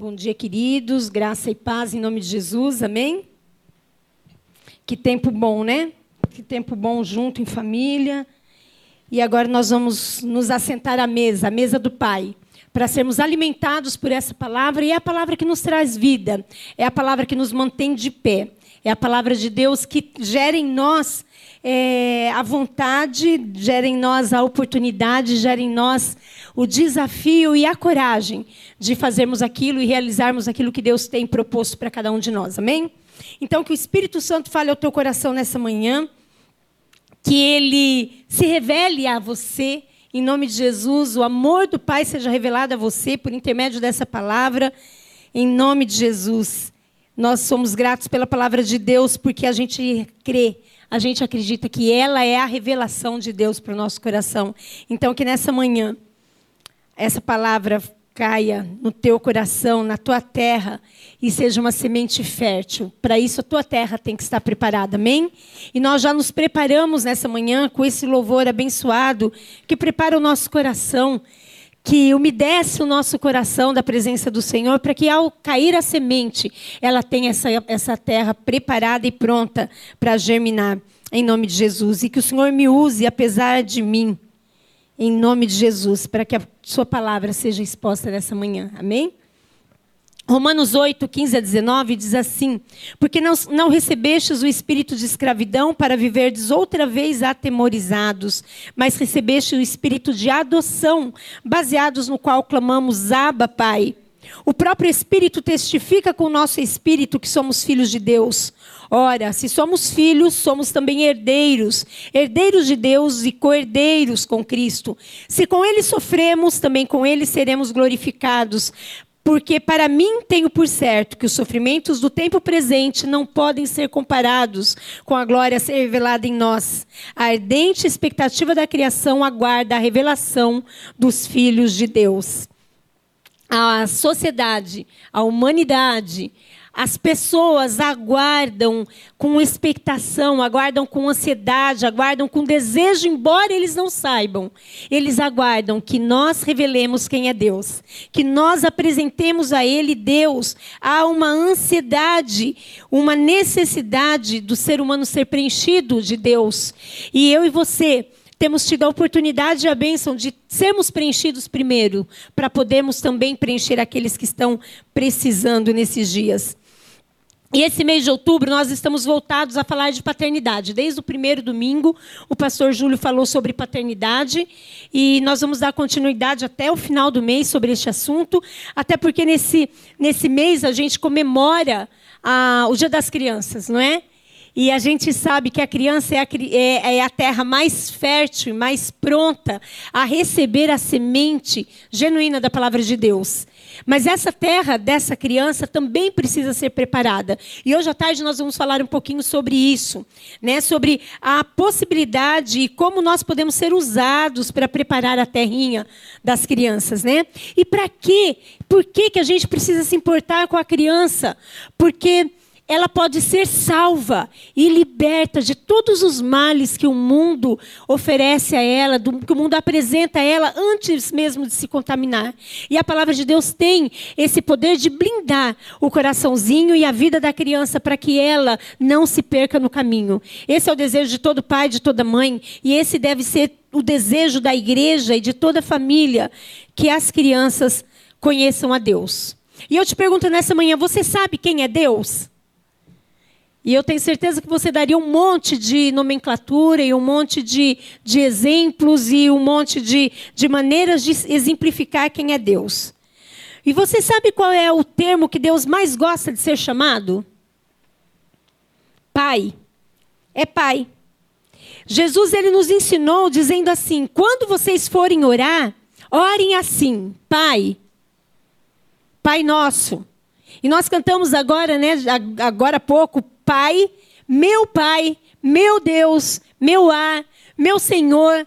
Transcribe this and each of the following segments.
Bom dia, queridos. Graça e paz em nome de Jesus. Amém? Que tempo bom, né? Que tempo bom junto em família. E agora nós vamos nos assentar à mesa, à mesa do Pai, para sermos alimentados por essa palavra. E é a palavra que nos traz vida, é a palavra que nos mantém de pé, é a palavra de Deus que gera em nós é, a vontade, gera em nós a oportunidade, gera em nós o desafio e a coragem de fazermos aquilo e realizarmos aquilo que Deus tem proposto para cada um de nós. Amém? Então, que o Espírito Santo fale ao teu coração nessa manhã, que ele se revele a você, em nome de Jesus, o amor do Pai seja revelado a você por intermédio dessa palavra, em nome de Jesus. Nós somos gratos pela palavra de Deus porque a gente crê a gente acredita que ela é a revelação de Deus para o nosso coração. Então, que nessa manhã, essa palavra caia no teu coração, na tua terra, e seja uma semente fértil. Para isso, a tua terra tem que estar preparada, amém? E nós já nos preparamos nessa manhã com esse louvor abençoado que prepara o nosso coração que umedece o nosso coração da presença do Senhor, para que ao cair a semente, ela tenha essa, essa terra preparada e pronta para germinar, em nome de Jesus. E que o Senhor me use, apesar de mim, em nome de Jesus, para que a Sua palavra seja exposta nessa manhã. Amém? Romanos 8, 15 a 19 diz assim: Porque não, não recebestes o espírito de escravidão para viverdes outra vez atemorizados, mas recebeste o espírito de adoção, baseados no qual clamamos Abba, Pai. O próprio Espírito testifica com o nosso espírito que somos filhos de Deus. Ora, se somos filhos, somos também herdeiros, herdeiros de Deus e co-herdeiros com Cristo. Se com Ele sofremos, também com Ele seremos glorificados. Porque para mim tenho por certo que os sofrimentos do tempo presente não podem ser comparados com a glória a ser revelada em nós. A ardente expectativa da criação aguarda a revelação dos filhos de Deus. A sociedade, a humanidade, as pessoas aguardam com expectação, aguardam com ansiedade, aguardam com desejo, embora eles não saibam. Eles aguardam que nós revelemos quem é Deus, que nós apresentemos a Ele Deus. Há uma ansiedade, uma necessidade do ser humano ser preenchido de Deus. E eu e você temos tido a oportunidade e a bênção de sermos preenchidos primeiro, para podermos também preencher aqueles que estão precisando nesses dias. E esse mês de outubro nós estamos voltados a falar de paternidade. Desde o primeiro domingo, o pastor Júlio falou sobre paternidade e nós vamos dar continuidade até o final do mês sobre este assunto, até porque nesse, nesse mês a gente comemora a, o Dia das Crianças, não é? E a gente sabe que a criança é a, é, é a terra mais fértil, mais pronta a receber a semente genuína da palavra de Deus. Mas essa terra dessa criança também precisa ser preparada. E hoje à tarde nós vamos falar um pouquinho sobre isso, né? Sobre a possibilidade e como nós podemos ser usados para preparar a terrinha das crianças, né? E para quê? Por que, que a gente precisa se importar com a criança? Porque ela pode ser salva e liberta de todos os males que o mundo oferece a ela, do, que o mundo apresenta a ela antes mesmo de se contaminar. E a palavra de Deus tem esse poder de blindar o coraçãozinho e a vida da criança para que ela não se perca no caminho. Esse é o desejo de todo pai, de toda mãe, e esse deve ser o desejo da igreja e de toda a família, que as crianças conheçam a Deus. E eu te pergunto nessa manhã, você sabe quem é Deus? E eu tenho certeza que você daria um monte de nomenclatura e um monte de, de exemplos e um monte de, de maneiras de exemplificar quem é Deus. E você sabe qual é o termo que Deus mais gosta de ser chamado? Pai. É Pai. Jesus ele nos ensinou dizendo assim: quando vocês forem orar, orem assim, Pai. Pai nosso. E nós cantamos agora, né, agora há pouco, Pai, meu Pai, meu Deus, meu ar, meu Senhor.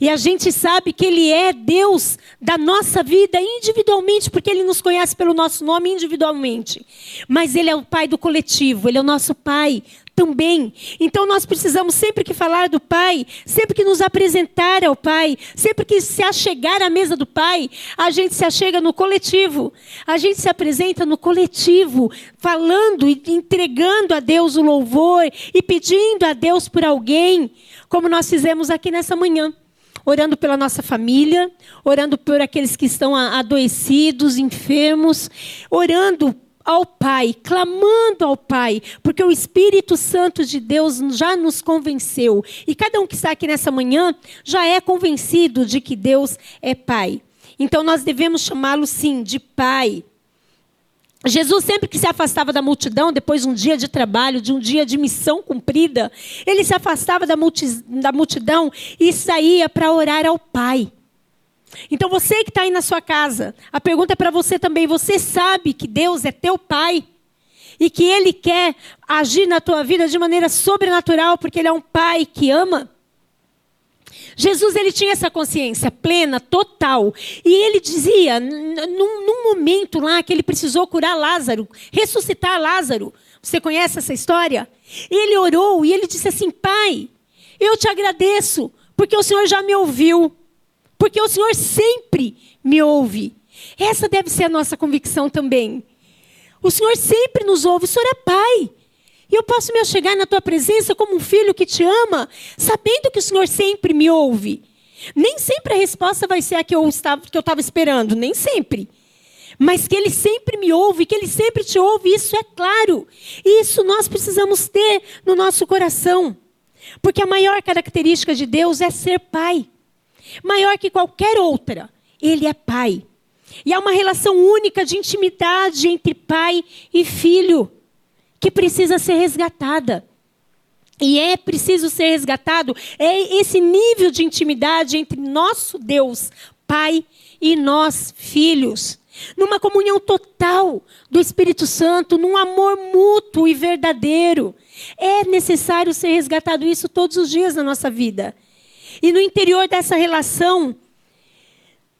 E a gente sabe que Ele é Deus da nossa vida individualmente, porque Ele nos conhece pelo nosso nome individualmente. Mas Ele é o Pai do coletivo, Ele é o nosso Pai também. Então nós precisamos sempre que falar do Pai, sempre que nos apresentar ao Pai, sempre que se achegar à mesa do Pai, a gente se achega no coletivo. A gente se apresenta no coletivo, falando e entregando a Deus o louvor e pedindo a Deus por alguém, como nós fizemos aqui nessa manhã orando pela nossa família, orando por aqueles que estão adoecidos, enfermos, orando ao Pai, clamando ao Pai, porque o Espírito Santo de Deus já nos convenceu. E cada um que está aqui nessa manhã já é convencido de que Deus é Pai. Então nós devemos chamá-lo sim de Pai. Jesus, sempre que se afastava da multidão, depois de um dia de trabalho, de um dia de missão cumprida, ele se afastava da multidão e saía para orar ao Pai. Então você que está aí na sua casa, a pergunta é para você também: você sabe que Deus é teu Pai? E que Ele quer agir na tua vida de maneira sobrenatural, porque Ele é um Pai que ama? Jesus ele tinha essa consciência plena, total. E ele dizia, num, num, momento lá que ele precisou curar Lázaro, ressuscitar Lázaro. Você conhece essa história? Ele orou e ele disse assim: Pai, eu te agradeço, porque o Senhor já me ouviu porque o Senhor sempre me ouve. Essa deve ser a nossa convicção também. O Senhor sempre nos ouve, o Senhor é Pai. E eu posso me chegar na tua presença como um filho que te ama, sabendo que o Senhor sempre me ouve. Nem sempre a resposta vai ser a que eu estava, que eu estava esperando, nem sempre. Mas que Ele sempre me ouve, que Ele sempre te ouve, isso é claro. Isso nós precisamos ter no nosso coração. Porque a maior característica de Deus é ser Pai maior que qualquer outra. Ele é pai. E há uma relação única de intimidade entre pai e filho que precisa ser resgatada. E é preciso ser resgatado é esse nível de intimidade entre nosso Deus, Pai, e nós, filhos. Numa comunhão total do Espírito Santo, num amor mútuo e verdadeiro. É necessário ser resgatado isso todos os dias na nossa vida. E no interior dessa relação,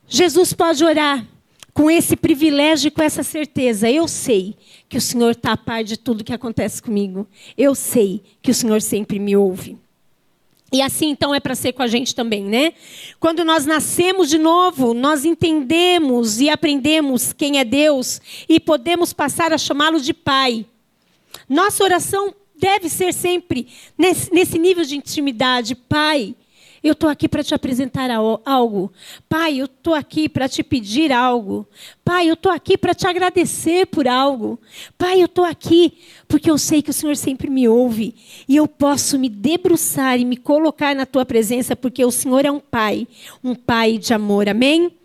Jesus pode orar com esse privilégio e com essa certeza. Eu sei que o Senhor está a par de tudo que acontece comigo. Eu sei que o Senhor sempre me ouve. E assim então é para ser com a gente também, né? Quando nós nascemos de novo, nós entendemos e aprendemos quem é Deus e podemos passar a chamá-lo de Pai. Nossa oração deve ser sempre nesse, nesse nível de intimidade. Pai, eu estou aqui para te apresentar algo. Pai, eu estou aqui para te pedir algo. Pai, eu estou aqui para te agradecer por algo. Pai, eu estou aqui porque eu sei que o Senhor sempre me ouve. E eu posso me debruçar e me colocar na tua presença porque o Senhor é um Pai, um Pai de amor. Amém?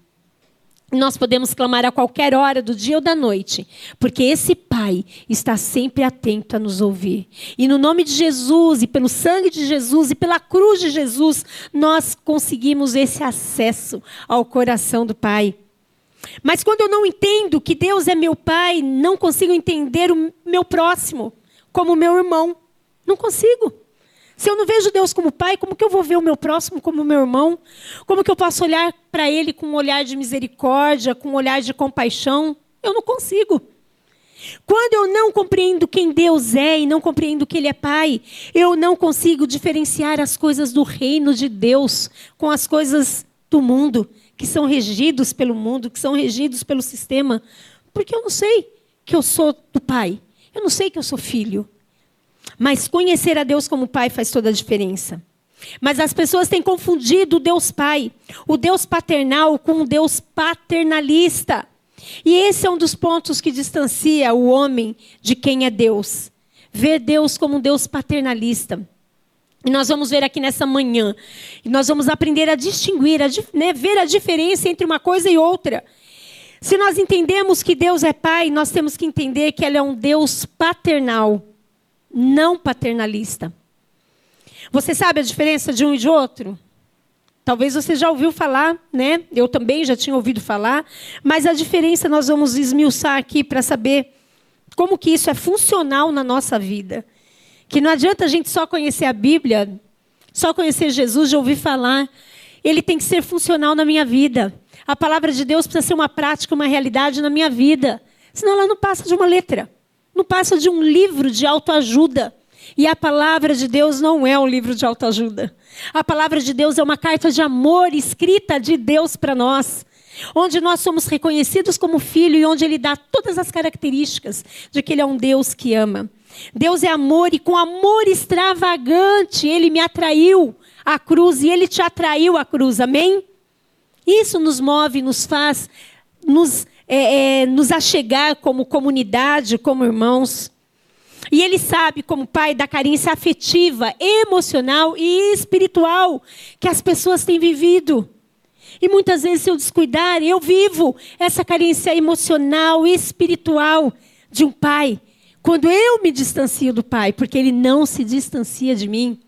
Nós podemos clamar a qualquer hora do dia ou da noite, porque esse Pai está sempre atento a nos ouvir. E no nome de Jesus, e pelo sangue de Jesus, e pela cruz de Jesus, nós conseguimos esse acesso ao coração do Pai. Mas quando eu não entendo que Deus é meu Pai, não consigo entender o meu próximo como meu irmão. Não consigo. Se eu não vejo Deus como pai, como que eu vou ver o meu próximo como meu irmão? Como que eu posso olhar para ele com um olhar de misericórdia, com um olhar de compaixão? Eu não consigo. Quando eu não compreendo quem Deus é e não compreendo que Ele é Pai, eu não consigo diferenciar as coisas do reino de Deus com as coisas do mundo, que são regidos pelo mundo, que são regidos pelo sistema, porque eu não sei que eu sou do Pai, eu não sei que eu sou filho. Mas conhecer a Deus como Pai faz toda a diferença. Mas as pessoas têm confundido o Deus Pai, o Deus paternal, com o Deus paternalista. E esse é um dos pontos que distancia o homem de quem é Deus. Ver Deus como um Deus paternalista. E nós vamos ver aqui nessa manhã. E nós vamos aprender a distinguir, a né, ver a diferença entre uma coisa e outra. Se nós entendemos que Deus é Pai, nós temos que entender que Ele é um Deus paternal não paternalista. Você sabe a diferença de um e de outro? Talvez você já ouviu falar, né? Eu também já tinha ouvido falar, mas a diferença nós vamos esmiuçar aqui para saber como que isso é funcional na nossa vida. Que não adianta a gente só conhecer a Bíblia, só conhecer Jesus, já ouvir falar. Ele tem que ser funcional na minha vida. A palavra de Deus precisa ser uma prática, uma realidade na minha vida. Senão ela não passa de uma letra não passa de um livro de autoajuda. E a palavra de Deus não é um livro de autoajuda. A palavra de Deus é uma carta de amor escrita de Deus para nós, onde nós somos reconhecidos como filho e onde ele dá todas as características de que ele é um Deus que ama. Deus é amor e com amor extravagante ele me atraiu à cruz e ele te atraiu à cruz. Amém? Isso nos move, nos faz nos, é, é, nos achegar como comunidade, como irmãos. E ele sabe, como pai, da carência afetiva, emocional e espiritual que as pessoas têm vivido. E muitas vezes, se eu descuidar, eu vivo essa carência emocional e espiritual de um pai. Quando eu me distancio do pai, porque ele não se distancia de mim.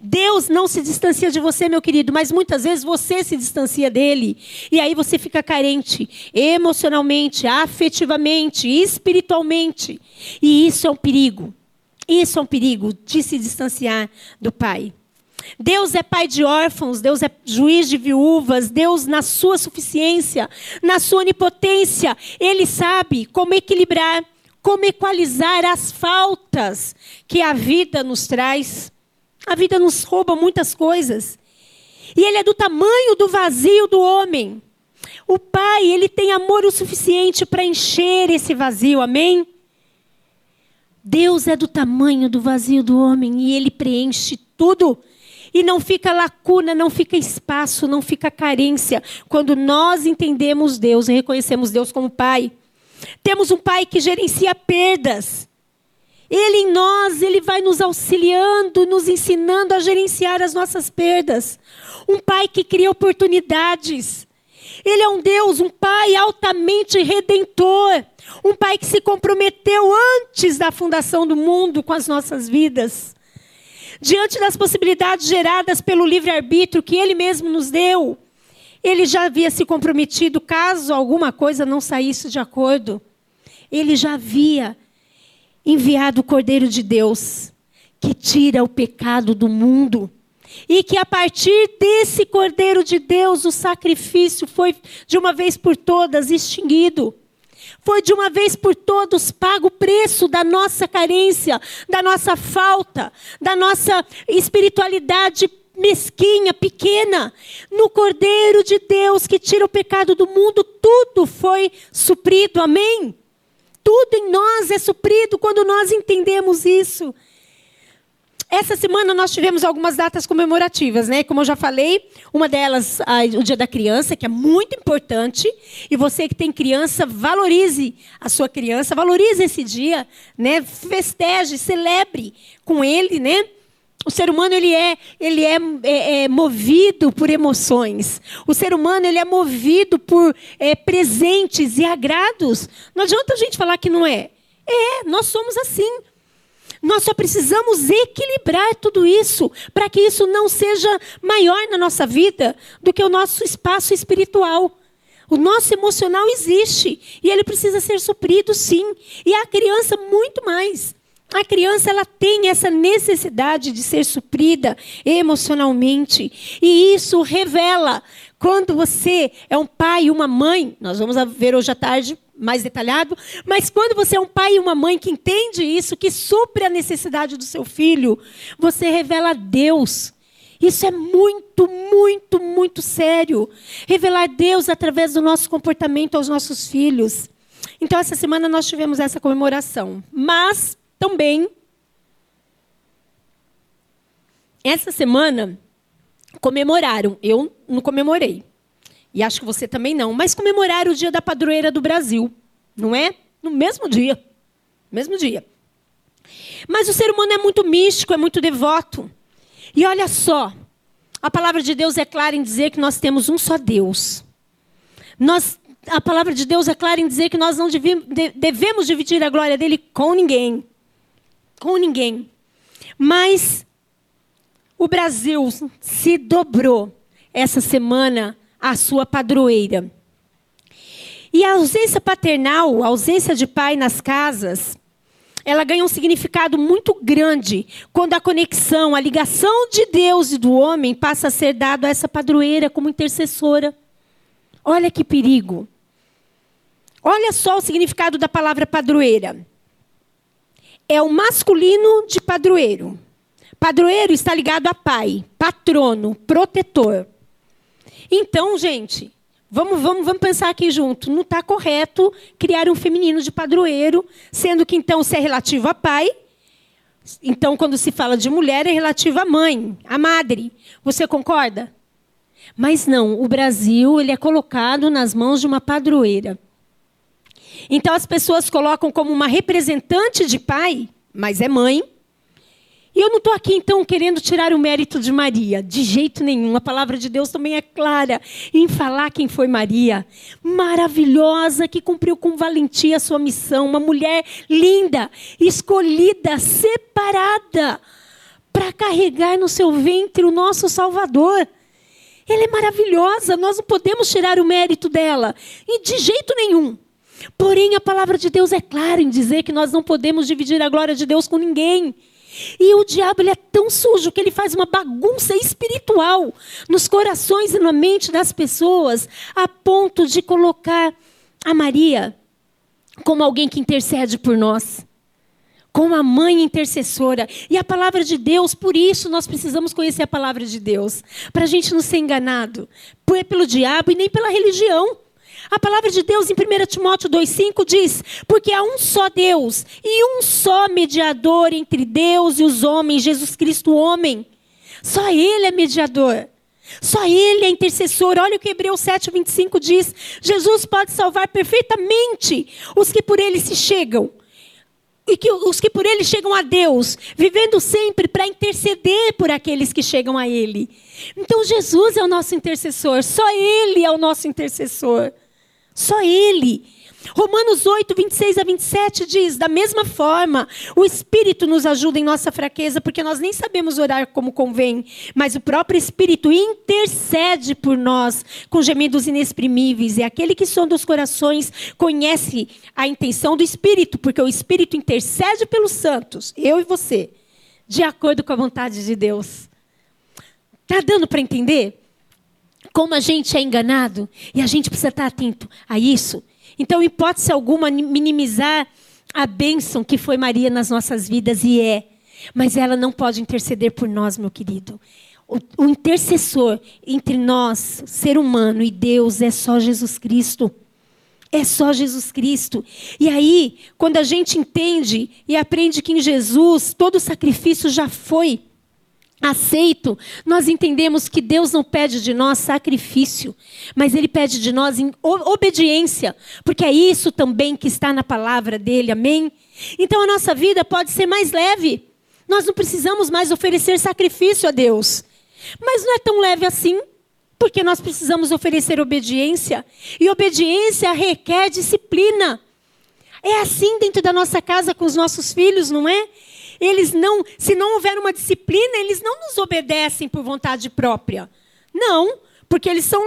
Deus não se distancia de você, meu querido, mas muitas vezes você se distancia dele. E aí você fica carente emocionalmente, afetivamente, espiritualmente. E isso é um perigo. Isso é um perigo de se distanciar do Pai. Deus é pai de órfãos, Deus é juiz de viúvas, Deus, na sua suficiência, na sua onipotência, Ele sabe como equilibrar, como equalizar as faltas que a vida nos traz. A vida nos rouba muitas coisas. E ele é do tamanho do vazio do homem. O pai, ele tem amor o suficiente para encher esse vazio, amém? Deus é do tamanho do vazio do homem e ele preenche tudo. E não fica lacuna, não fica espaço, não fica carência. Quando nós entendemos Deus e reconhecemos Deus como Pai. Temos um Pai que gerencia perdas. Ele em nós, ele vai nos auxiliando, nos ensinando a gerenciar as nossas perdas. Um pai que cria oportunidades. Ele é um Deus, um pai altamente redentor. Um pai que se comprometeu antes da fundação do mundo com as nossas vidas. Diante das possibilidades geradas pelo livre-arbítrio que ele mesmo nos deu, ele já havia se comprometido caso alguma coisa não saísse de acordo. Ele já havia enviado o Cordeiro de Deus, que tira o pecado do mundo. E que a partir desse Cordeiro de Deus, o sacrifício foi de uma vez por todas extinguido. Foi de uma vez por todos pago o preço da nossa carência, da nossa falta, da nossa espiritualidade mesquinha, pequena. No Cordeiro de Deus que tira o pecado do mundo, tudo foi suprido. Amém? Tudo em nós é suprido quando nós entendemos isso. Essa semana nós tivemos algumas datas comemorativas, né? Como eu já falei, uma delas, o Dia da Criança, que é muito importante. E você que tem criança, valorize a sua criança, valorize esse dia, né? Festeje, celebre com ele, né? O ser humano ele é, ele é, é, é, movido por emoções. O ser humano ele é movido por é, presentes e agrados. Não adianta a gente falar que não é. É, nós somos assim. Nós só precisamos equilibrar tudo isso para que isso não seja maior na nossa vida do que o nosso espaço espiritual. O nosso emocional existe e ele precisa ser suprido, sim. E a criança muito mais. A criança ela tem essa necessidade de ser suprida emocionalmente. E isso revela quando você é um pai e uma mãe, nós vamos ver hoje à tarde mais detalhado, mas quando você é um pai e uma mãe que entende isso, que supre a necessidade do seu filho, você revela Deus. Isso é muito, muito, muito sério. Revelar Deus através do nosso comportamento aos nossos filhos. Então, essa semana nós tivemos essa comemoração. Mas também, essa semana, comemoraram. Eu não comemorei. E acho que você também não. Mas comemoraram o dia da padroeira do Brasil. Não é? No mesmo dia. Mesmo dia. Mas o ser humano é muito místico, é muito devoto. E olha só, a palavra de Deus é clara em dizer que nós temos um só Deus. Nós, a palavra de Deus é clara em dizer que nós não devemos dividir a glória dele com ninguém com ninguém. Mas o Brasil se dobrou essa semana à sua padroeira. E a ausência paternal, a ausência de pai nas casas, ela ganha um significado muito grande quando a conexão, a ligação de Deus e do homem passa a ser dado a essa padroeira como intercessora. Olha que perigo. Olha só o significado da palavra padroeira é o masculino de padroeiro. Padroeiro está ligado a pai, patrono, protetor. Então, gente, vamos, vamos, vamos pensar aqui junto. Não está correto criar um feminino de padroeiro, sendo que então se é relativo a pai, então quando se fala de mulher é relativo à mãe, à madre. Você concorda? Mas não, o Brasil ele é colocado nas mãos de uma padroeira. Então as pessoas colocam como uma representante de pai, mas é mãe. E eu não estou aqui então querendo tirar o mérito de Maria, de jeito nenhum. A palavra de Deus também é clara em falar quem foi Maria. Maravilhosa, que cumpriu com valentia a sua missão. Uma mulher linda, escolhida, separada, para carregar no seu ventre o nosso Salvador. Ela é maravilhosa, nós não podemos tirar o mérito dela, e de jeito nenhum. Porém, a palavra de Deus é clara em dizer que nós não podemos dividir a glória de Deus com ninguém. E o diabo ele é tão sujo que ele faz uma bagunça espiritual nos corações e na mente das pessoas, a ponto de colocar a Maria como alguém que intercede por nós como a mãe intercessora. E a palavra de Deus, por isso nós precisamos conhecer a palavra de Deus, para a gente não ser enganado pelo diabo e nem pela religião. A palavra de Deus em 1 Timóteo 2,5 diz: Porque há um só Deus e um só mediador entre Deus e os homens, Jesus Cristo, homem. Só Ele é mediador. Só Ele é intercessor. Olha o que Hebreus 7,25 diz: Jesus pode salvar perfeitamente os que por Ele se chegam e que os que por ele chegam a Deus, vivendo sempre para interceder por aqueles que chegam a ele. Então Jesus é o nosso intercessor, só ele é o nosso intercessor. Só ele. Romanos 8, 26 a 27 diz: Da mesma forma, o Espírito nos ajuda em nossa fraqueza, porque nós nem sabemos orar como convém, mas o próprio Espírito intercede por nós com gemidos inexprimíveis. E aquele que sonda os corações conhece a intenção do Espírito, porque o Espírito intercede pelos santos, eu e você, de acordo com a vontade de Deus. Está dando para entender? Como a gente é enganado e a gente precisa estar atento a isso. Então, hipótese alguma, minimizar a bênção que foi Maria nas nossas vidas, e é. Mas ela não pode interceder por nós, meu querido. O, o intercessor entre nós, ser humano, e Deus é só Jesus Cristo. É só Jesus Cristo. E aí, quando a gente entende e aprende que em Jesus todo sacrifício já foi aceito, nós entendemos que Deus não pede de nós sacrifício, mas Ele pede de nós obediência, porque é isso também que está na palavra dele, amém? Então a nossa vida pode ser mais leve, nós não precisamos mais oferecer sacrifício a Deus, mas não é tão leve assim, porque nós precisamos oferecer obediência, e obediência requer disciplina. É assim dentro da nossa casa com os nossos filhos, não é? Eles não, se não houver uma disciplina, eles não nos obedecem por vontade própria. Não, porque eles são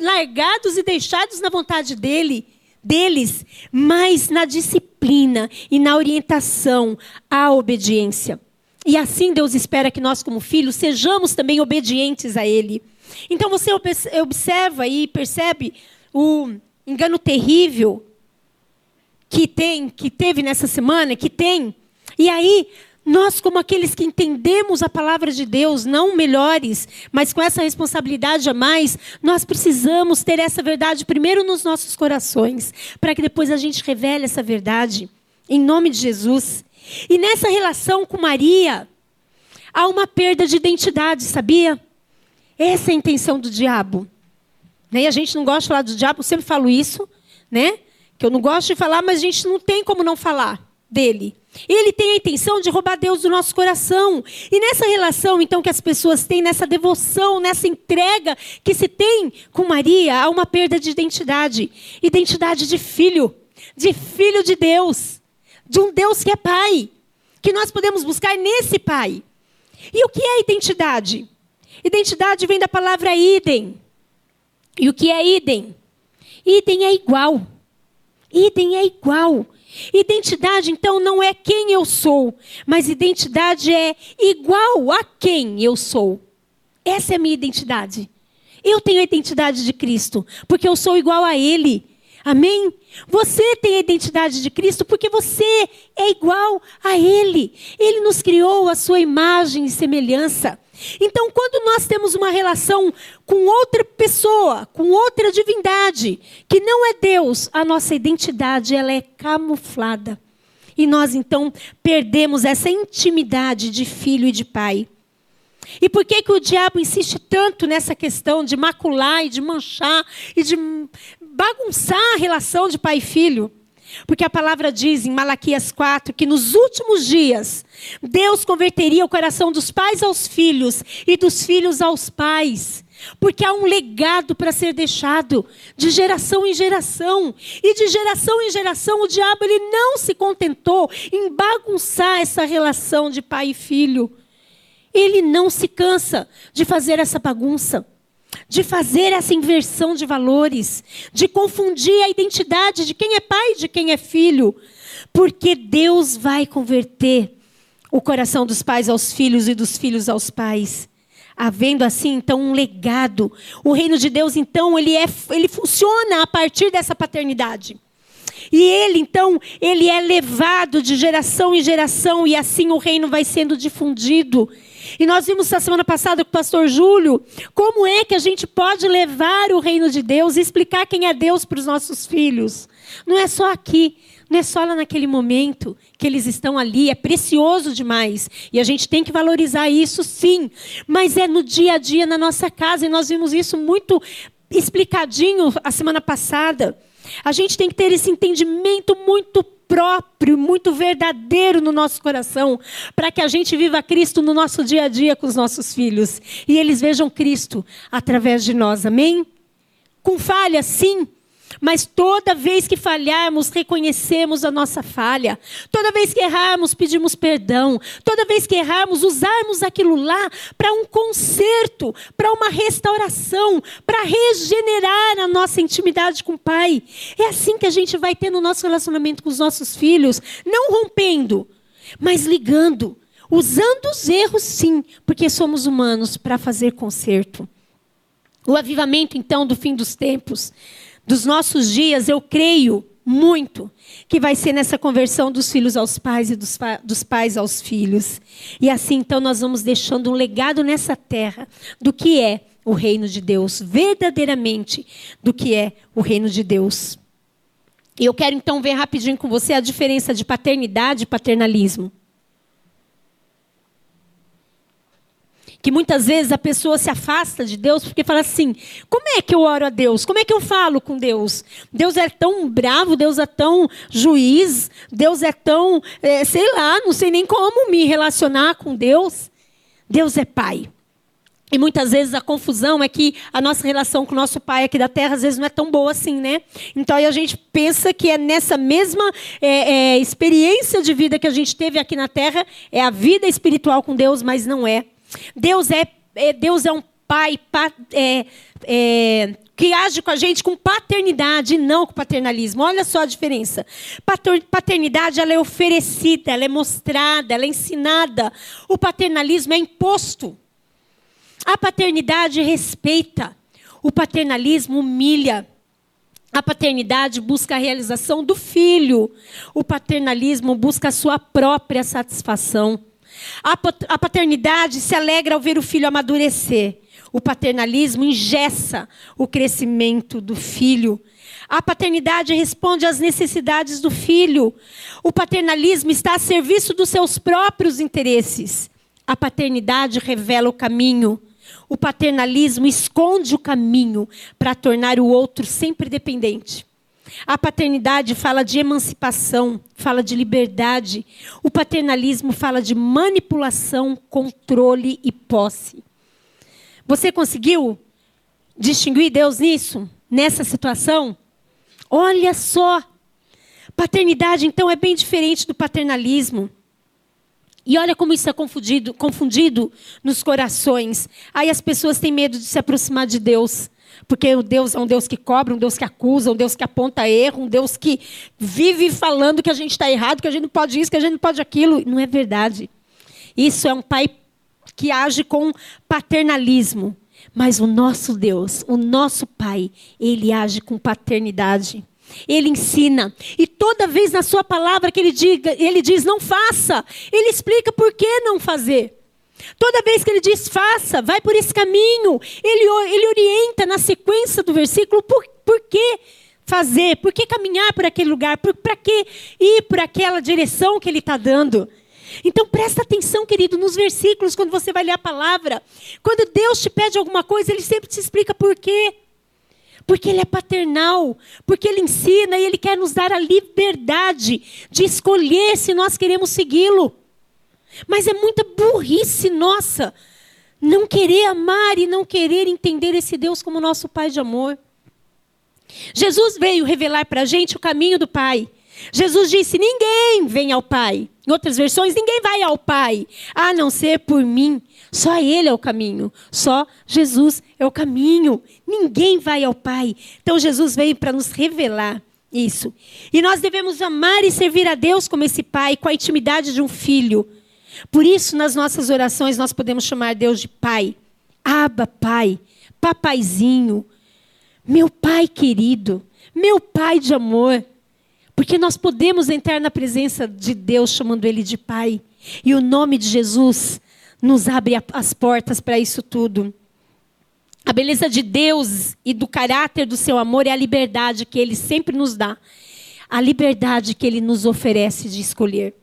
largados e deixados na vontade dele, deles, mas na disciplina e na orientação à obediência. E assim Deus espera que nós, como filhos, sejamos também obedientes a Ele. Então você observa e percebe o engano terrível que tem, que teve nessa semana, que tem. E aí nós, como aqueles que entendemos a palavra de Deus, não melhores, mas com essa responsabilidade a mais, nós precisamos ter essa verdade primeiro nos nossos corações, para que depois a gente revele essa verdade, em nome de Jesus. E nessa relação com Maria, há uma perda de identidade, sabia? Essa é a intenção do diabo. Né? E a gente não gosta de falar do diabo, eu sempre falo isso, né? Que eu não gosto de falar, mas a gente não tem como não falar dele. Ele tem a intenção de roubar Deus do nosso coração. E nessa relação, então, que as pessoas têm, nessa devoção, nessa entrega que se tem com Maria, há uma perda de identidade identidade de filho, de filho de Deus, de um Deus que é Pai, que nós podemos buscar nesse Pai. E o que é identidade? Identidade vem da palavra idem. E o que é idem? Idem é igual. Idem é igual. Identidade, então, não é quem eu sou, mas identidade é igual a quem eu sou. Essa é a minha identidade. Eu tenho a identidade de Cristo, porque eu sou igual a Ele. Amém? Você tem a identidade de Cristo porque você é igual a Ele. Ele nos criou a sua imagem e semelhança. Então, quando nós temos uma relação com outra pessoa, com outra divindade, que não é Deus, a nossa identidade ela é camuflada. E nós então perdemos essa intimidade de filho e de pai. E por que, que o diabo insiste tanto nessa questão de macular e de manchar e de bagunçar a relação de pai e filho? Porque a palavra diz em Malaquias 4 que nos últimos dias Deus converteria o coração dos pais aos filhos e dos filhos aos pais. Porque há um legado para ser deixado de geração em geração. E de geração em geração o diabo ele não se contentou em bagunçar essa relação de pai e filho. Ele não se cansa de fazer essa bagunça, de fazer essa inversão de valores, de confundir a identidade de quem é pai e de quem é filho, porque Deus vai converter o coração dos pais aos filhos e dos filhos aos pais. Havendo assim, então, um legado. O reino de Deus, então, ele, é, ele funciona a partir dessa paternidade. E ele, então, ele é levado de geração em geração, e assim o reino vai sendo difundido. E nós vimos na semana passada com o pastor Júlio como é que a gente pode levar o reino de Deus e explicar quem é Deus para os nossos filhos. Não é só aqui, não é só lá naquele momento que eles estão ali, é precioso demais. E a gente tem que valorizar isso sim, mas é no dia a dia na nossa casa, e nós vimos isso muito explicadinho a semana passada. A gente tem que ter esse entendimento muito próprio, muito verdadeiro no nosso coração, para que a gente viva Cristo no nosso dia a dia com os nossos filhos e eles vejam Cristo através de nós. Amém? Com falha, sim, mas toda vez que falharmos, reconhecemos a nossa falha. Toda vez que errarmos, pedimos perdão. Toda vez que errarmos, usarmos aquilo lá para um conserto, para uma restauração, para regenerar a nossa intimidade com o Pai. É assim que a gente vai ter no nosso relacionamento com os nossos filhos, não rompendo, mas ligando. Usando os erros, sim, porque somos humanos para fazer conserto. O avivamento, então, do fim dos tempos dos nossos dias, eu creio muito que vai ser nessa conversão dos filhos aos pais e dos, dos, pais aos filhos. E assim, então, nós vamos deixando um legado nessa terra do que é o reino de Deus, verdadeiramente do que é o reino de Deus. E eu quero então ver rapidinho com você a diferença de paternidade e paternalismo. Que muitas vezes a pessoa se afasta de Deus porque fala assim: como é que eu oro a Deus? Como é que eu falo com Deus? Deus é tão bravo, Deus é tão juiz, Deus é tão, é, sei lá, não sei nem como me relacionar com Deus. Deus é Pai. E muitas vezes a confusão é que a nossa relação com o nosso pai aqui da terra às vezes não é tão boa assim, né? Então aí a gente pensa que é nessa mesma é, é, experiência de vida que a gente teve aqui na terra, é a vida espiritual com Deus, mas não é. Deus é, é Deus é um pai é, é, que age com a gente com paternidade e não com paternalismo. Olha só a diferença. Paternidade ela é oferecida, ela é mostrada, ela é ensinada. O paternalismo é imposto. A paternidade respeita. O paternalismo humilha. A paternidade busca a realização do filho. O paternalismo busca a sua própria satisfação. A paternidade se alegra ao ver o filho amadurecer. O paternalismo engessa o crescimento do filho. A paternidade responde às necessidades do filho. O paternalismo está a serviço dos seus próprios interesses. A paternidade revela o caminho. O paternalismo esconde o caminho para tornar o outro sempre dependente. A paternidade fala de emancipação, fala de liberdade. O paternalismo fala de manipulação, controle e posse. Você conseguiu distinguir Deus nisso? Nessa situação? Olha só. Paternidade, então, é bem diferente do paternalismo. E olha como isso é confundido, confundido nos corações. Aí as pessoas têm medo de se aproximar de Deus. Porque o Deus é um Deus que cobra, um Deus que acusa, um Deus que aponta erro, um Deus que vive falando que a gente está errado, que a gente não pode isso, que a gente não pode aquilo. Não é verdade. Isso é um pai que age com paternalismo. Mas o nosso Deus, o nosso Pai, ele age com paternidade. Ele ensina. E toda vez na sua palavra que ele, diga, ele diz não faça, ele explica por que não fazer. Toda vez que ele diz faça, vai por esse caminho, ele, ele orienta na sequência do versículo por, por que fazer, por que caminhar por aquele lugar, para que ir por aquela direção que ele está dando. Então presta atenção, querido, nos versículos, quando você vai ler a palavra. Quando Deus te pede alguma coisa, Ele sempre te explica por quê. Porque Ele é paternal, porque Ele ensina e Ele quer nos dar a liberdade de escolher se nós queremos segui-lo. Mas é muita burrice nossa não querer amar e não querer entender esse Deus como nosso Pai de amor. Jesus veio revelar para a gente o caminho do Pai. Jesus disse: Ninguém vem ao Pai. Em outras versões, ninguém vai ao Pai, a não ser por mim. Só Ele é o caminho. Só Jesus é o caminho. Ninguém vai ao Pai. Então Jesus veio para nos revelar isso. E nós devemos amar e servir a Deus como esse Pai, com a intimidade de um filho. Por isso, nas nossas orações, nós podemos chamar Deus de Pai. Aba, Pai. Papaizinho. Meu Pai querido. Meu Pai de amor. Porque nós podemos entrar na presença de Deus chamando Ele de Pai. E o nome de Jesus nos abre as portas para isso tudo. A beleza de Deus e do caráter do seu amor é a liberdade que Ele sempre nos dá. A liberdade que Ele nos oferece de escolher.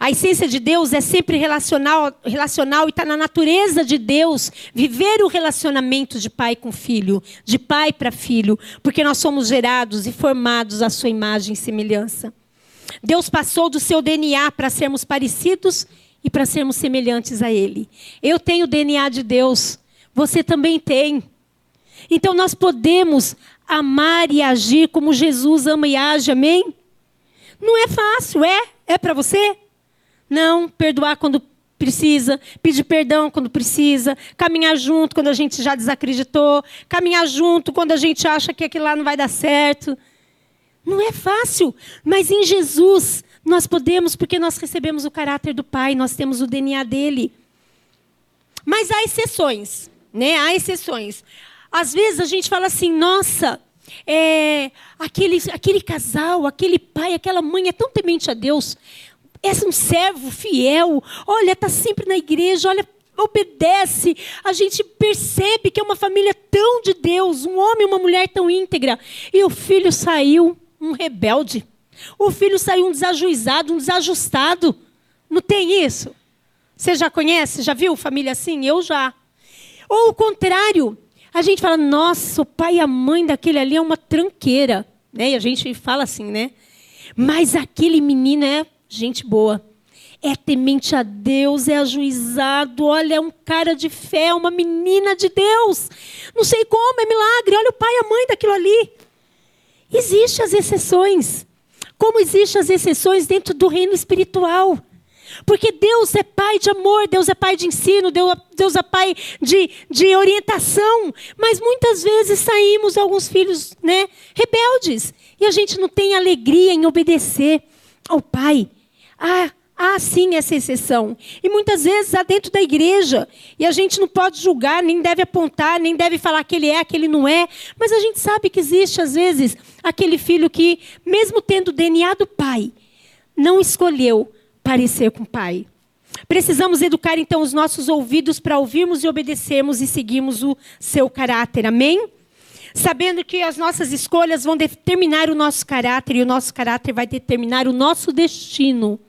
A essência de Deus é sempre relacional, relacional e está na natureza de Deus viver o relacionamento de pai com filho, de pai para filho, porque nós somos gerados e formados à sua imagem e semelhança. Deus passou do seu DNA para sermos parecidos e para sermos semelhantes a Ele. Eu tenho o DNA de Deus, você também tem. Então nós podemos amar e agir como Jesus ama e age, amém? Não é fácil, é? É para você? Não, perdoar quando precisa, pedir perdão quando precisa, caminhar junto quando a gente já desacreditou, caminhar junto quando a gente acha que aquilo lá não vai dar certo. Não é fácil, mas em Jesus nós podemos, porque nós recebemos o caráter do Pai, nós temos o DNA dele. Mas há exceções, né? Há exceções. Às vezes a gente fala assim, nossa, é, aquele, aquele casal, aquele pai, aquela mãe é tão temente a Deus. É um servo fiel. Olha, está sempre na igreja. Olha, obedece. A gente percebe que é uma família tão de Deus, um homem e uma mulher tão íntegra. E o filho saiu um rebelde. O filho saiu um desajuizado, um desajustado. Não tem isso? Você já conhece? Já viu família assim? Eu já. Ou o contrário, a gente fala, nossa, o pai e a mãe daquele ali é uma tranqueira. Né? E a gente fala assim, né? Mas aquele menino é gente boa. É temente a Deus, é ajuizado, olha, é um cara de fé, é uma menina de Deus. Não sei como, é milagre. Olha o pai e a mãe daquilo ali. Existem as exceções. Como existem as exceções dentro do reino espiritual. Porque Deus é pai de amor, Deus é pai de ensino, Deus é pai de, de orientação. Mas muitas vezes saímos alguns filhos né, rebeldes. E a gente não tem alegria em obedecer ao pai. Ah, há sim essa exceção. E muitas vezes há dentro da igreja. E a gente não pode julgar, nem deve apontar, nem deve falar que ele é, que ele não é. Mas a gente sabe que existe, às vezes, aquele filho que, mesmo tendo o DNA do pai, não escolheu parecer com o pai. Precisamos educar, então, os nossos ouvidos para ouvirmos e obedecermos e seguirmos o seu caráter. Amém? sabendo que as nossas escolhas vão determinar o nosso caráter e o nosso caráter vai determinar o nosso destino.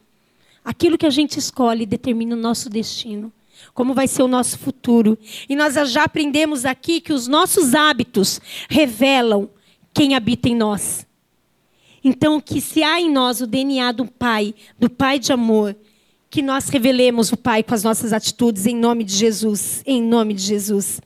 Aquilo que a gente escolhe determina o nosso destino. Como vai ser o nosso futuro. E nós já aprendemos aqui que os nossos hábitos revelam quem habita em nós. Então, que se há em nós o DNA do Pai, do Pai de amor, que nós revelemos o Pai com as nossas atitudes em nome de Jesus, em nome de Jesus.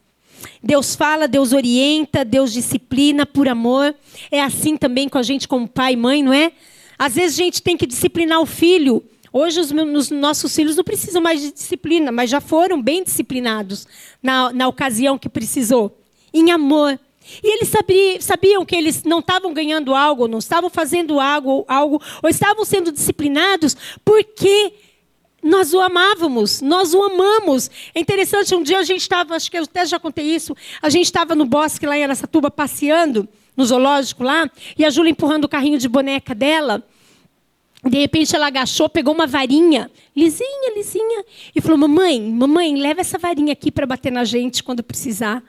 Deus fala, Deus orienta, Deus disciplina por amor. É assim também com a gente como pai e mãe, não é? Às vezes a gente tem que disciplinar o filho Hoje os, meus, nossos filhos não precisam mais de disciplina, mas já foram bem disciplinados na, na ocasião que precisou, em amor. E eles sabiam, sabiam que eles não estavam ganhando algo, não estavam fazendo algo, algo, ou estavam sendo disciplinados porque nós o amávamos, nós o amamos. É interessante, um dia a gente estava, acho que eu até já contei isso, a gente estava no bosque lá em Aracatuba passeando, no zoológico lá, e a Júlia empurrando o carrinho de boneca dela. De repente ela agachou, pegou uma varinha, lisinha, lisinha, e falou: Mamãe, mamãe, leva essa varinha aqui para bater na gente quando precisar.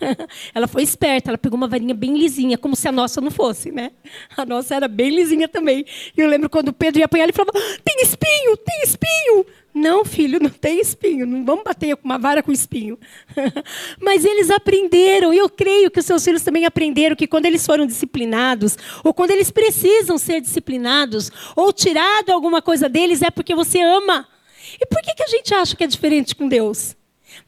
ela foi esperta, ela pegou uma varinha bem lisinha, como se a nossa não fosse, né? A nossa era bem lisinha também. E eu lembro quando o Pedro ia apanhar, ele falava: tem espinho, tem espinho. Não, filho, não tem espinho. Não vamos bater com uma vara com espinho. Mas eles aprenderam, e eu creio que os seus filhos também aprenderam que quando eles foram disciplinados, ou quando eles precisam ser disciplinados, ou tirado alguma coisa deles, é porque você ama. E por que, que a gente acha que é diferente com Deus?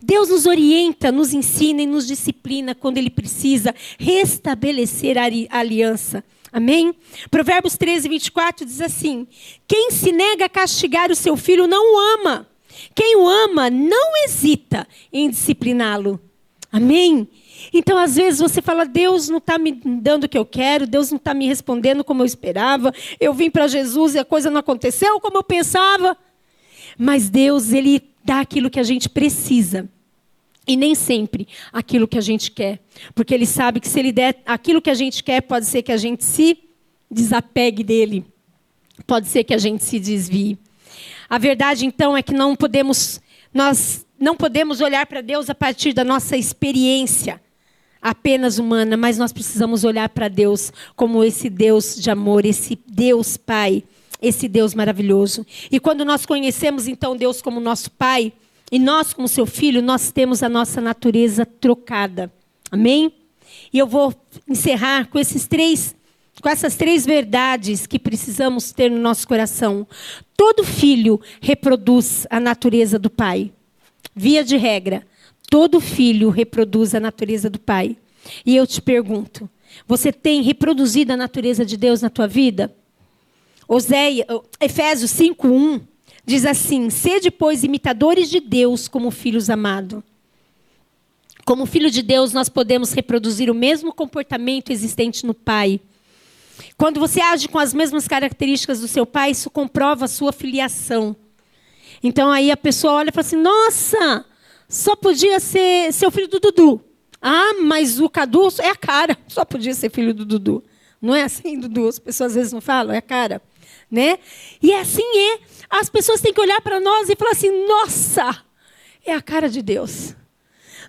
Deus nos orienta, nos ensina e nos disciplina quando Ele precisa restabelecer a aliança. Amém? Provérbios 13, 24 diz assim: Quem se nega a castigar o seu filho não o ama. Quem o ama não hesita em discipliná-lo. Amém? Então, às vezes, você fala: Deus não está me dando o que eu quero, Deus não está me respondendo como eu esperava, eu vim para Jesus e a coisa não aconteceu como eu pensava. Mas Deus, Ele dá aquilo que a gente precisa. E nem sempre aquilo que a gente quer. Porque ele sabe que se ele der aquilo que a gente quer, pode ser que a gente se desapegue dele. Pode ser que a gente se desvie. A verdade, então, é que não podemos, nós não podemos olhar para Deus a partir da nossa experiência apenas humana, mas nós precisamos olhar para Deus como esse Deus de amor, esse Deus Pai, esse Deus maravilhoso. E quando nós conhecemos então Deus como nosso Pai, e nós, como seu filho, nós temos a nossa natureza trocada. Amém? E eu vou encerrar com esses três com essas três verdades que precisamos ter no nosso coração. Todo filho reproduz a natureza do pai. Via de regra, todo filho reproduz a natureza do pai. E eu te pergunto, você tem reproduzido a natureza de Deus na tua vida? Oséia, Efésios 5:1 diz assim: Sede, pois, imitadores de Deus como filhos amados. Como filho de Deus, nós podemos reproduzir o mesmo comportamento existente no Pai. Quando você age com as mesmas características do seu pai, isso comprova a sua filiação. Então aí a pessoa olha e fala assim: Nossa, só podia ser seu filho do Dudu. Ah, mas o Cadu é a cara, só podia ser filho do Dudu. Não é assim, Dudu? As pessoas às vezes não falam, é a cara. Né? E assim é. As pessoas têm que olhar para nós e falar assim: nossa, é a cara de Deus.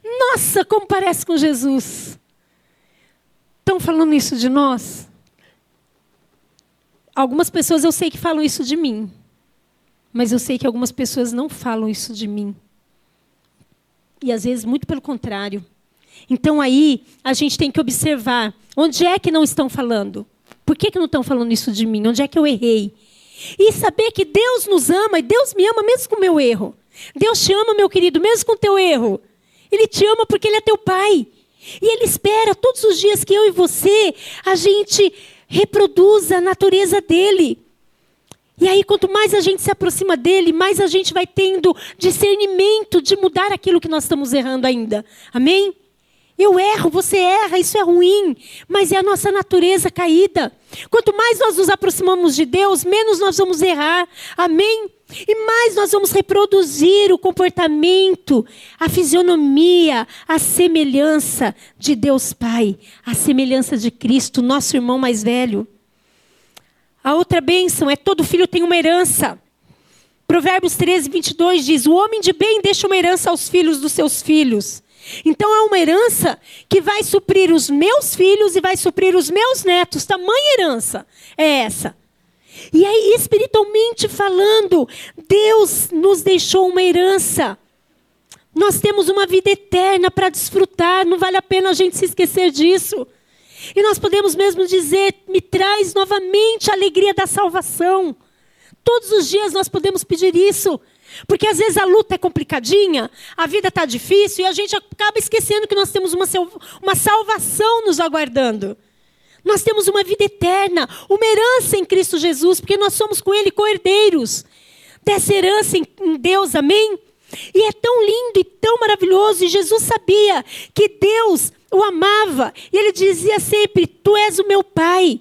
Nossa, como parece com Jesus. Estão falando isso de nós? Algumas pessoas eu sei que falam isso de mim. Mas eu sei que algumas pessoas não falam isso de mim. E às vezes, muito pelo contrário. Então aí a gente tem que observar onde é que não estão falando. Por que, que não estão falando isso de mim? Onde é que eu errei? E saber que Deus nos ama e Deus me ama mesmo com o meu erro. Deus te ama, meu querido, mesmo com o teu erro. Ele te ama porque Ele é teu Pai. E Ele espera todos os dias que eu e você, a gente reproduza a natureza dEle. E aí, quanto mais a gente se aproxima dele, mais a gente vai tendo discernimento de mudar aquilo que nós estamos errando ainda. Amém? Eu erro, você erra, isso é ruim, mas é a nossa natureza caída. Quanto mais nós nos aproximamos de Deus, menos nós vamos errar. Amém? E mais nós vamos reproduzir o comportamento, a fisionomia, a semelhança de Deus Pai, a semelhança de Cristo, nosso irmão mais velho. A outra bênção é todo filho tem uma herança. Provérbios 13, 22 diz: O homem de bem deixa uma herança aos filhos dos seus filhos. Então é uma herança que vai suprir os meus filhos e vai suprir os meus netos. Tamanha herança é essa. E aí, espiritualmente falando, Deus nos deixou uma herança. Nós temos uma vida eterna para desfrutar, não vale a pena a gente se esquecer disso. E nós podemos mesmo dizer: me traz novamente a alegria da salvação. Todos os dias nós podemos pedir isso. Porque às vezes a luta é complicadinha, a vida está difícil e a gente acaba esquecendo que nós temos uma, uma salvação nos aguardando. Nós temos uma vida eterna, uma herança em Cristo Jesus, porque nós somos com Ele coerdeiros dessa herança em Deus, amém? E é tão lindo e tão maravilhoso, e Jesus sabia que Deus o amava, e ele dizia sempre: Tu és o meu Pai,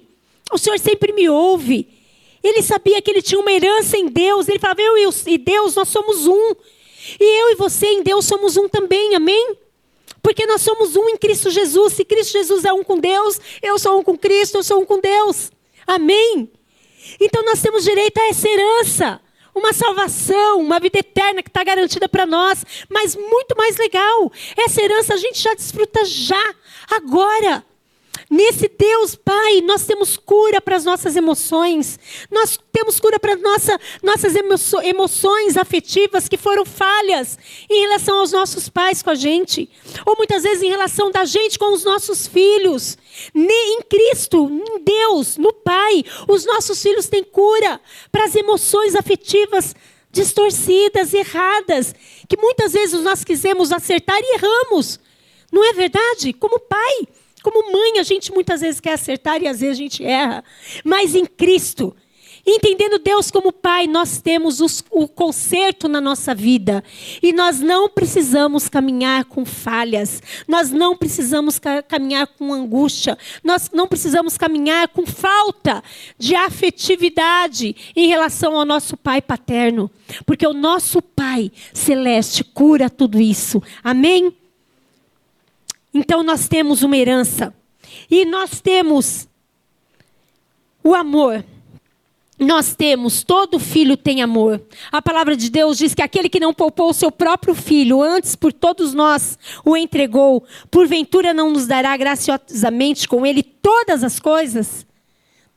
o Senhor sempre me ouve. Ele sabia que ele tinha uma herança em Deus. Ele falava: Eu e Deus, nós somos um. E eu e você em Deus somos um também, amém? Porque nós somos um em Cristo Jesus. Se Cristo Jesus é um com Deus, eu sou um com Cristo, eu sou um com Deus. Amém? Então nós temos direito a essa herança. Uma salvação, uma vida eterna que está garantida para nós. Mas muito mais legal, essa herança a gente já desfruta já, agora. Nesse Deus, Pai, nós temos cura para as nossas emoções. Nós temos cura para nossa, nossas emoções afetivas que foram falhas em relação aos nossos pais com a gente. Ou muitas vezes em relação da gente com os nossos filhos. Em Cristo, em Deus, no Pai, os nossos filhos têm cura para as emoções afetivas distorcidas, erradas, que muitas vezes nós quisemos acertar e erramos. Não é verdade? Como pai. Como mãe, a gente muitas vezes quer acertar e às vezes a gente erra. Mas em Cristo, entendendo Deus como Pai, nós temos os, o conserto na nossa vida. E nós não precisamos caminhar com falhas. Nós não precisamos ca caminhar com angústia. Nós não precisamos caminhar com falta de afetividade em relação ao nosso Pai paterno. Porque o nosso Pai celeste cura tudo isso. Amém? Então nós temos uma herança. E nós temos o amor. Nós temos, todo filho tem amor. A palavra de Deus diz que aquele que não poupou o seu próprio filho, antes por todos nós o entregou, porventura não nos dará graciosamente com ele todas as coisas?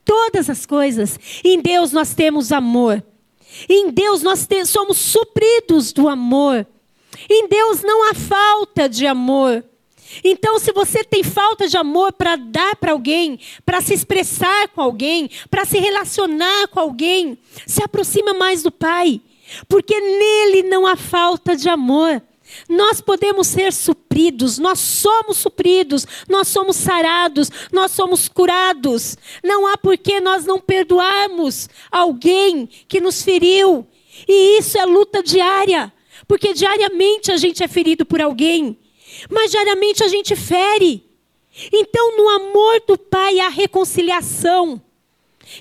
Todas as coisas. Em Deus nós temos amor. Em Deus nós somos supridos do amor. Em Deus não há falta de amor. Então, se você tem falta de amor para dar para alguém, para se expressar com alguém, para se relacionar com alguém, se aproxima mais do Pai, porque nele não há falta de amor. Nós podemos ser supridos, nós somos supridos, nós somos sarados, nós somos curados. Não há por que nós não perdoarmos alguém que nos feriu. E isso é luta diária, porque diariamente a gente é ferido por alguém mas diariamente a gente fere. Então, no amor do Pai há reconciliação.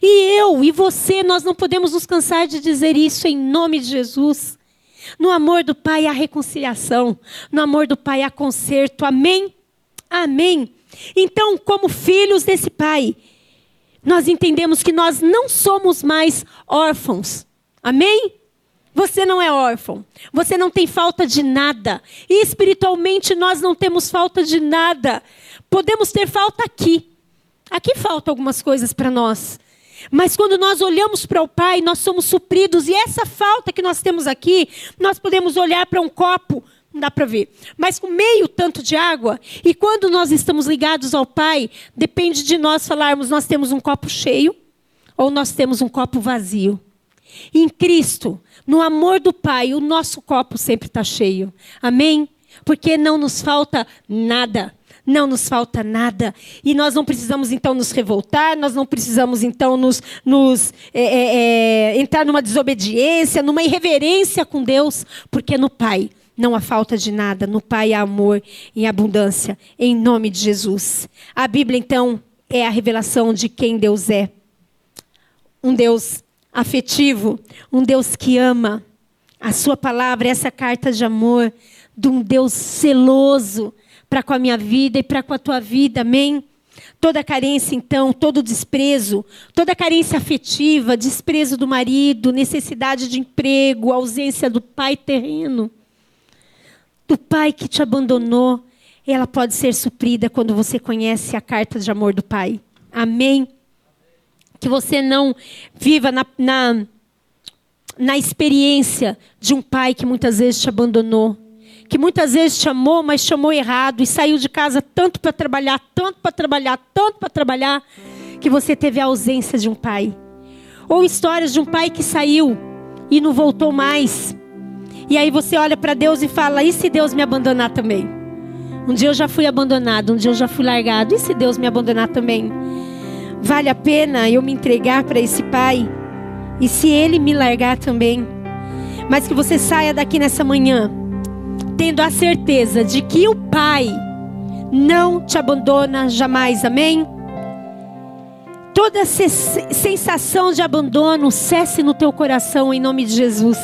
E eu e você, nós não podemos nos cansar de dizer isso em nome de Jesus. No amor do Pai há reconciliação. No amor do Pai há conserto. Amém? Amém. Então, como filhos desse Pai, nós entendemos que nós não somos mais órfãos. Amém? Você não é órfão. Você não tem falta de nada. E espiritualmente nós não temos falta de nada. Podemos ter falta aqui. Aqui faltam algumas coisas para nós. Mas quando nós olhamos para o Pai, nós somos supridos. E essa falta que nós temos aqui, nós podemos olhar para um copo, não dá para ver, mas com meio tanto de água. E quando nós estamos ligados ao Pai, depende de nós falarmos: nós temos um copo cheio ou nós temos um copo vazio. Em Cristo, no amor do Pai, o nosso copo sempre está cheio. Amém? Porque não nos falta nada. Não nos falta nada. E nós não precisamos então nos revoltar, nós não precisamos então nos, nos é, é, é, entrar numa desobediência, numa irreverência com Deus, porque no Pai não há falta de nada, no Pai há amor em abundância, em nome de Jesus. A Bíblia então é a revelação de quem Deus é. Um Deus afetivo, um Deus que ama. A sua palavra, essa carta de amor de um Deus celoso para com a minha vida e para com a tua vida, amém? Toda carência, então, todo desprezo, toda carência afetiva, desprezo do marido, necessidade de emprego, ausência do pai terreno, do pai que te abandonou, ela pode ser suprida quando você conhece a carta de amor do pai. Amém? Que você não viva na, na, na experiência de um pai que muitas vezes te abandonou, que muitas vezes te amou, mas te amou errado e saiu de casa tanto para trabalhar, tanto para trabalhar, tanto para trabalhar, que você teve a ausência de um pai. Ou histórias de um pai que saiu e não voltou mais. E aí você olha para Deus e fala: e se Deus me abandonar também? Um dia eu já fui abandonado, um dia eu já fui largado. E se Deus me abandonar também? Vale a pena eu me entregar para esse Pai? E se Ele me largar também? Mas que você saia daqui nessa manhã, tendo a certeza de que o Pai não te abandona jamais, amém? Toda sensação de abandono cesse no teu coração em nome de Jesus.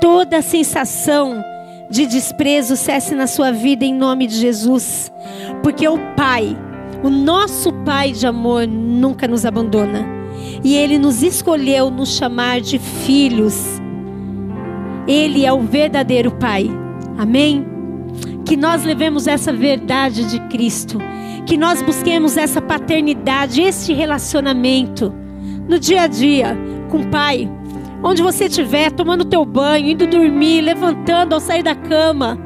Toda sensação de desprezo cesse na sua vida em nome de Jesus. Porque o Pai, o nosso Pai de amor, nunca nos abandona. E Ele nos escolheu nos chamar de filhos. Ele é o verdadeiro Pai. Amém? Que nós levemos essa verdade de Cristo. Que nós busquemos essa paternidade, este relacionamento no dia a dia com o Pai. Onde você estiver, tomando teu banho, indo dormir, levantando ao sair da cama.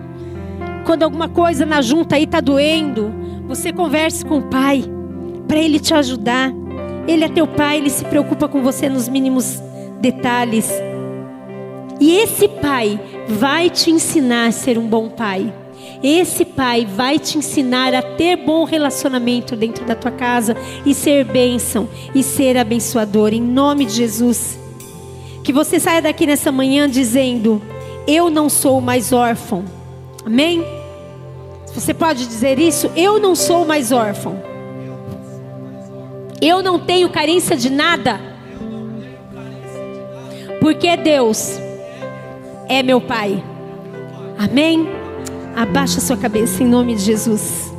Quando alguma coisa na junta aí está doendo, você converse com o Pai para Ele te ajudar. Ele é teu Pai, Ele se preocupa com você nos mínimos detalhes. E esse Pai vai te ensinar a ser um bom Pai. Esse pai vai te ensinar a ter bom relacionamento dentro da tua casa e ser bênção e ser abençoador em nome de Jesus. Que você saia daqui nessa manhã dizendo: Eu não sou mais órfão. Amém? Você pode dizer isso? Eu não sou mais órfão. Eu não tenho carência de nada. Porque Deus é meu Pai. Amém? Abaixa sua cabeça em nome de Jesus.